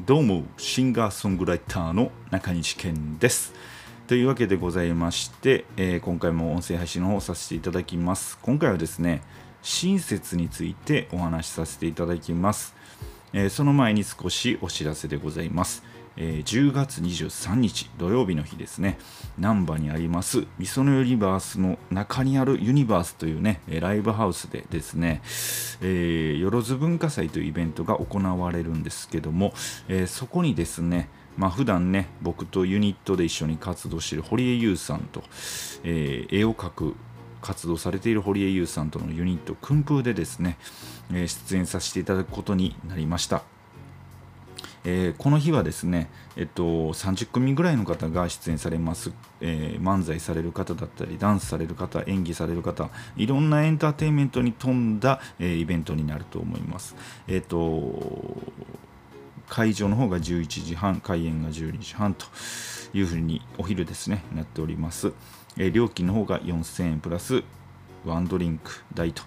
どうもシンガーソングライターの中西健です。というわけでございまして、えー、今回も音声配信の方をさせていただきます。今回はですね親切についてお話しさせていただきます、えー、その前に少しお知らせでございます。えー、10月23日土曜日の日ですね、難波にありますみそのユニバースの中にあるユニバースというね、ライブハウスでですね、えー、よろず文化祭というイベントが行われるんですけども、えー、そこにですね、まあ普段ね、僕とユニットで一緒に活動している堀江優さんと、えー、絵を描く活動されている堀江優さんとのユニット、訓風でですね、えー出演させていただくことになりました。えー、この日はですね、えっと、30組ぐらいの方が出演されます、えー、漫才される方だったりダンスされる方演技される方いろんなエンターテインメントに富んだ、えー、イベントになると思います。えっと会場の方が11時半開演が12時半というふうにお昼ですねなっております、え料金の方が4000円プラスワンドリンク代と、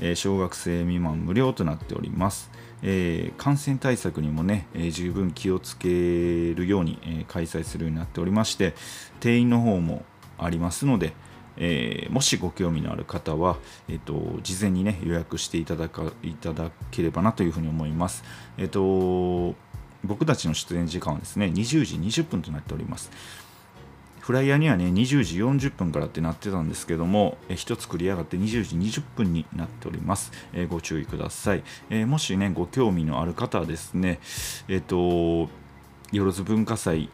え小学生未満無料となっております。えー、感染対策にもね、えー、十分気をつけるように、えー、開催するようになっておりまして定員の方もありますので、えもしご興味のある方は、えーと、事前にね予約していただかいただければなというふうに思います。えっ、と僕たちの出演時間はですね20時20分となっております。フライヤーにはね、20時40分からってなってたんですけども、え1つ繰り上がって20時20分になっております。え、ご注意ください。え、もしね、ご興味のある方はですね、えっ、と、よろず文化祭、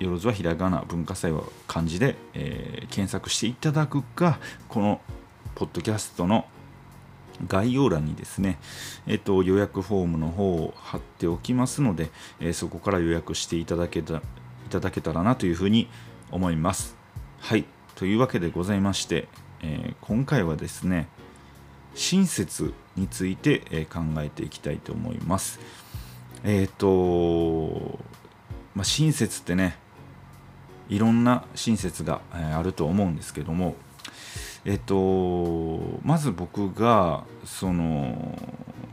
よろずはひらがな、文化祭は漢字で、え検索していただくか、このポッドキャストの概要欄にですね、えっと、予約フォームの方を貼っておきますので、えそこから予約していただけたいただけたらなというふうに思います。はい。というわけでございまして、えー、今回はですね、親切について、え、考えていきたいと思います。えっ、ー、と、まあ、親切ってね、いろんな親切が、え、あると思うんですけども、えっ、と、まず僕が、その、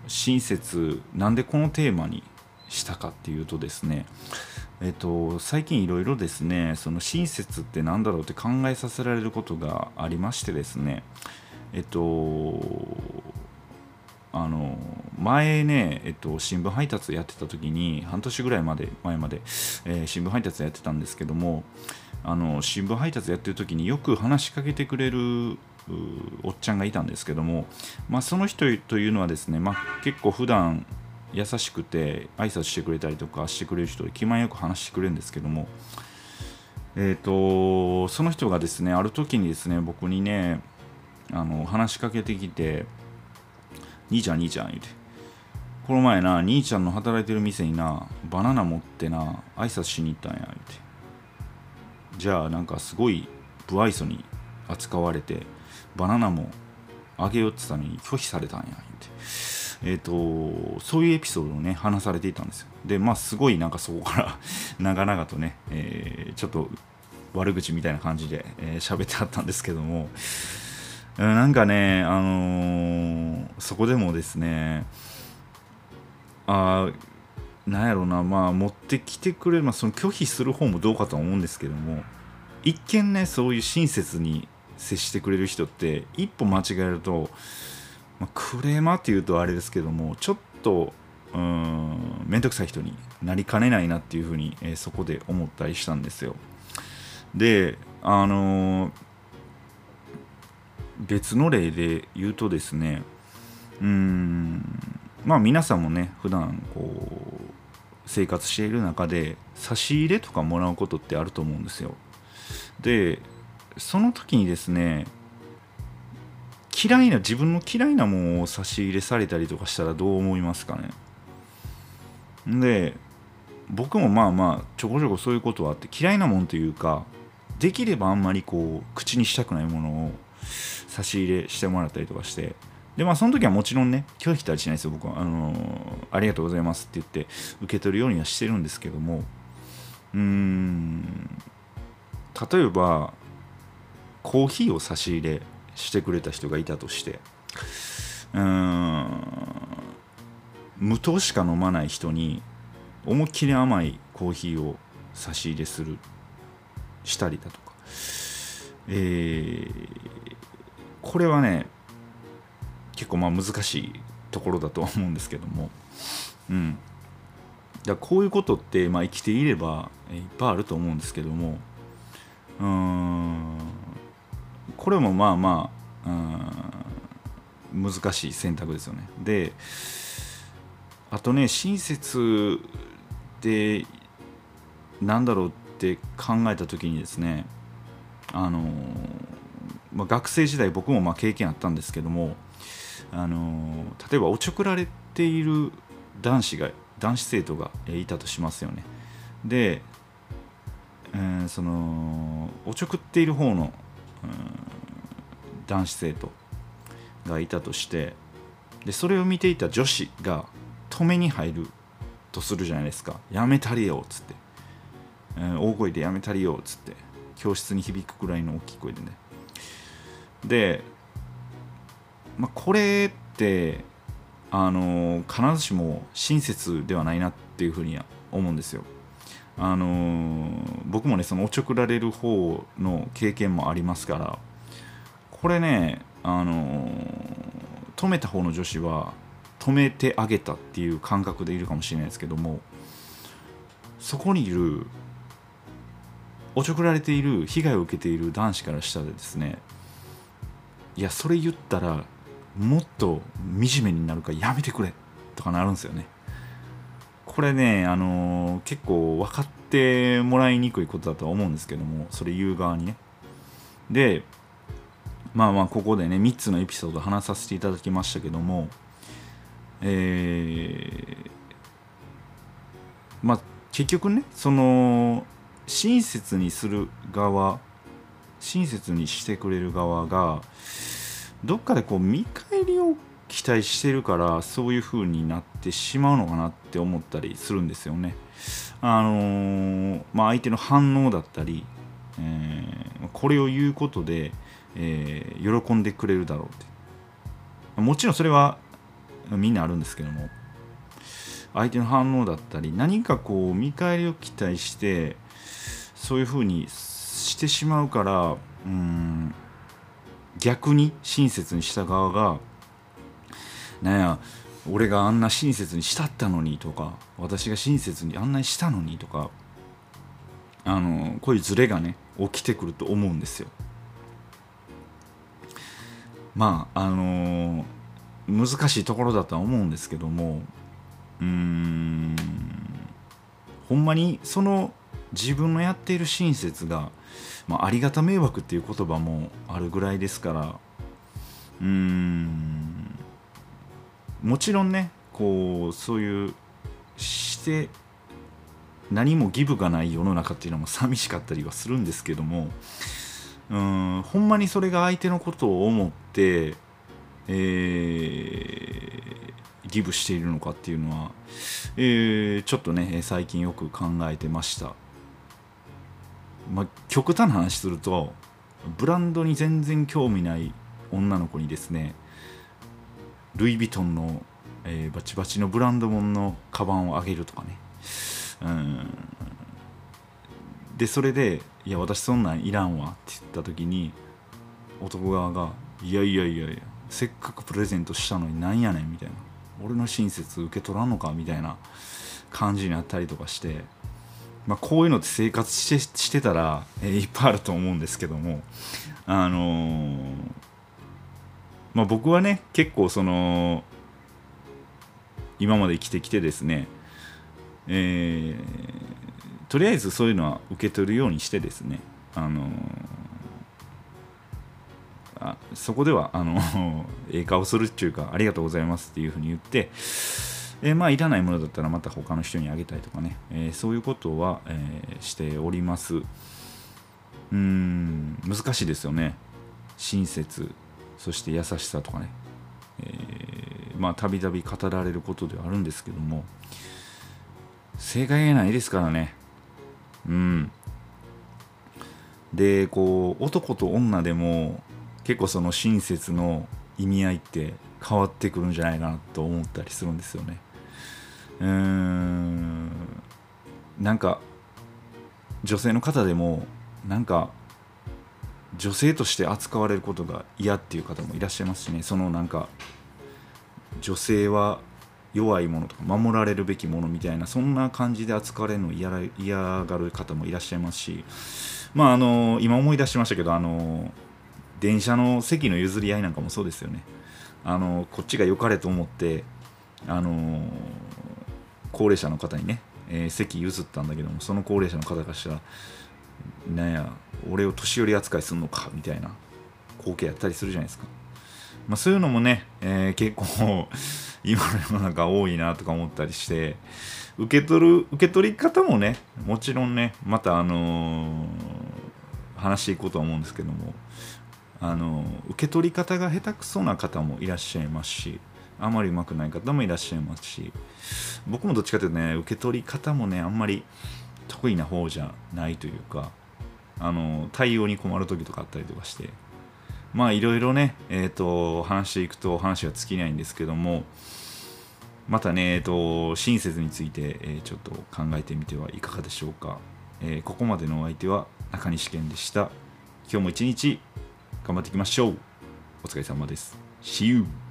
親切、なんでこのテーマにしたかっていうとですね、えっと、最近いろいろですねその親切って何だろうって考えさせられることがありましてですねえっとあの前ね、えっと、新聞配達やってた時に半年ぐらいまで前まで、えー、新聞配達やってたんですけどもあの新聞配達やってる時によく話しかけてくれるおっちゃんがいたんですけども、まあ、その人というのはですね、まあ、結構普段優しくて挨拶してくれたりとかしてくれる人で気前よく話してくれるんですけどもえっ、ー、とその人がですねある時にですね僕にねあの話しかけてきて「兄ちゃん兄ちゃん」言うて「この前な兄ちゃんの働いてる店になバナナ持ってな挨拶しに行ったんや」言うて。じゃあなんかすごい不愛想に扱われてバナナもあげようってたのに拒否されたんや言うて。えーと、そういうエピソードをね話されていたんですよ。でまあすごいなんかそこから 長々とね、えー、ちょっと悪口みたいな感じで喋、えー、ってあったんですけども。なんかねあのー、そこでもですねあなんやろなまあ持ってきてくれる、まあ、その拒否する方もどうかとは思うんですけども一見ねそういう親切に接してくれる人って一歩間違えるとまあ、クレーマーっていうとあれですけどもちょっとうん面倒くさい人になりかねないなっていうふうに、えー、そこで思ったりしたんですよ。であのー、別の例で言うとですねうんまあ皆さんもね普段こう生活している中で差し入れとかもらうことってあると思うんですよ。でその時にですね嫌いな自分の嫌いなものを差し入れされたりとかしたらどう思いますかね。で僕もまあまあちょこちょこそういうことはあって嫌いなもんというかできればあんまりこう口にしたくないものを差し入れしてもらったりとかしてでまあその時はもちろんね拒否したりしないですよ僕は。あのー、ありがとうございますって言って受け取るようにはしてるんですけども。うーん例えばコーヒーを差し入れしてくれた人がいたとして。うーん。無糖しか飲まない人に思いっきり甘いコーヒーを差し入れするしたりだとか、えー、これはね結構まあ難しいところだとは思うんですけども、うん、だこういうことって、まあ、生きていればいっぱいあると思うんですけども。うーん。これもまあまあうん難しい選択ですよね。であとね親切でなんだろうって考えた時にですねあの、まあ、学生時代僕もまあ経験あったんですけどもあの例えばおちょくられている男子が男子生徒がいたとしますよね。で、えー、そのおちょくっている方の、男子生徒がいたとしてでそれを見ていた女子が止めに入るとするじゃないですか。やめたりよっつって、えー、大声でやめたりよっつって。教室に響くくらいの大きい声でね。で、まあ、これってあの必ずしも親切ではないなっていうふうには思うんですよ。あの僕もねそのおちょくられる方の経験もありますからこれねあの止めた方の女子は止めてあげたっていう感覚でいるかもしれないですけどもそこにいるおちょくられている被害を受けている男子からしたらですねいやそれ言ったらもっと惨めになるかやめてくれとかなるんですよね。これねあの、結構分かってもらいにくいことだとは思うんですけどもそれ言う側にね。でまあまあここでね3つのエピソード話させていただきましたけどもえー、まあ結局ねその親切にする側親切にしてくれる側がどっかでこう見返りを期待してるからそういう風になってしまうのかなって思ったりするんですよね。あのー、まあ、相手の反応だったり、えー、これを言うことで、えー、喜んでくれるだろうってもちろんそれはみんなあるんですけども相手の反応だったり何かこう見返りを期待してそういう風にしてしまうからうん逆に親切にした側がなんや俺があんな親切にしたったのにとか私が親切に案内したのにとかあのこういうズレがね起きてくると思うんですよ。まああのー、難しいところだとは思うんですけどもうんほんまにその自分のやっている親切がまあ、ありがた迷惑っていう言葉もあるぐらいですからうんもちろんねこうそういうして何もギブがない世の中っていうのも寂しかったりはするんですけどもうんほんまにそれが相手のことを思って、えー、ギブしているのかっていうのは、えー、ちょっとね最近よく考えてました。まあ、極端な話するとブランドに全然興味ない女の子にですねルイ・ヴィトンの、えー、バチバチのブランド物のカバンをあげるとかねうんでそれで「いや私そんなんいらんわ」って言った時に男側が「いやいやいやいやせっかくプレゼントしたのになんやねん」みたいな「俺の親切受け取らんのか」みたいな感じになったりとかして。まあ、こういうのって生活してしてたら、え、いっぱいあると思うんですけども、あのー、まあ、僕はね結構その今まで生きてきてですね、えー、とりあえずそういうのは受け取るようにしてですね、あのー、あそこではあの ええ顔するっていうかありがとうございますっていうふうに言ってえー、まあいらないものだったらまた他の人にあげたりとかね、えー、そういうことは、えー、しております。うん難しいですよね。親切そして優しさとかね、えまあたびたび語られることではあるんですけども。正解がないですからね。うん。でこう男と女でも結構その親切の意味合いって変わってくるんじゃないかなと思ったりするんですよね。うーん。なんか女性の方でもなんか女性として扱われることが嫌っていう方もいらっしゃいますしね。そのなんか女性は弱いものとか守られるべきものみたいなそんな感じで扱われるのを嫌嫌がる方もいらっしゃいますしまああの今思い出しましたけどあの電車の席の譲り合いなんかもそうですよね。あのこっちが良かれと思ってあの高齢者の方にね、えー、席譲ったんだけどもその高齢者の方からしたらなんや俺を年寄り扱いするのかみたいな光景やったりするじゃないですか、まあ、そういうのもね、えー、結構 今の世の中多いなとか思ったりして受け取る受け取り方もねもちろんねまたあのー、話していこうとは思うんですけどもあのー、受け取り方が下手くそな方もいらっしゃいますしあまりうまくない方もいらっしゃいますし僕もどっちかというとね受け取り方もねあんまり得意な方じゃないというかあの対応に困る時とかあったりとかしてまあいろいろねえっ、ー、と話していくと話は尽きないんですけどもまたねえ、ー、と親切について、えー、ちょっと考えてみてはいかがでしょうか、えここまでのお相手は中西健でした。今日も一日頑張っていきましょう。お疲れ様です。See you!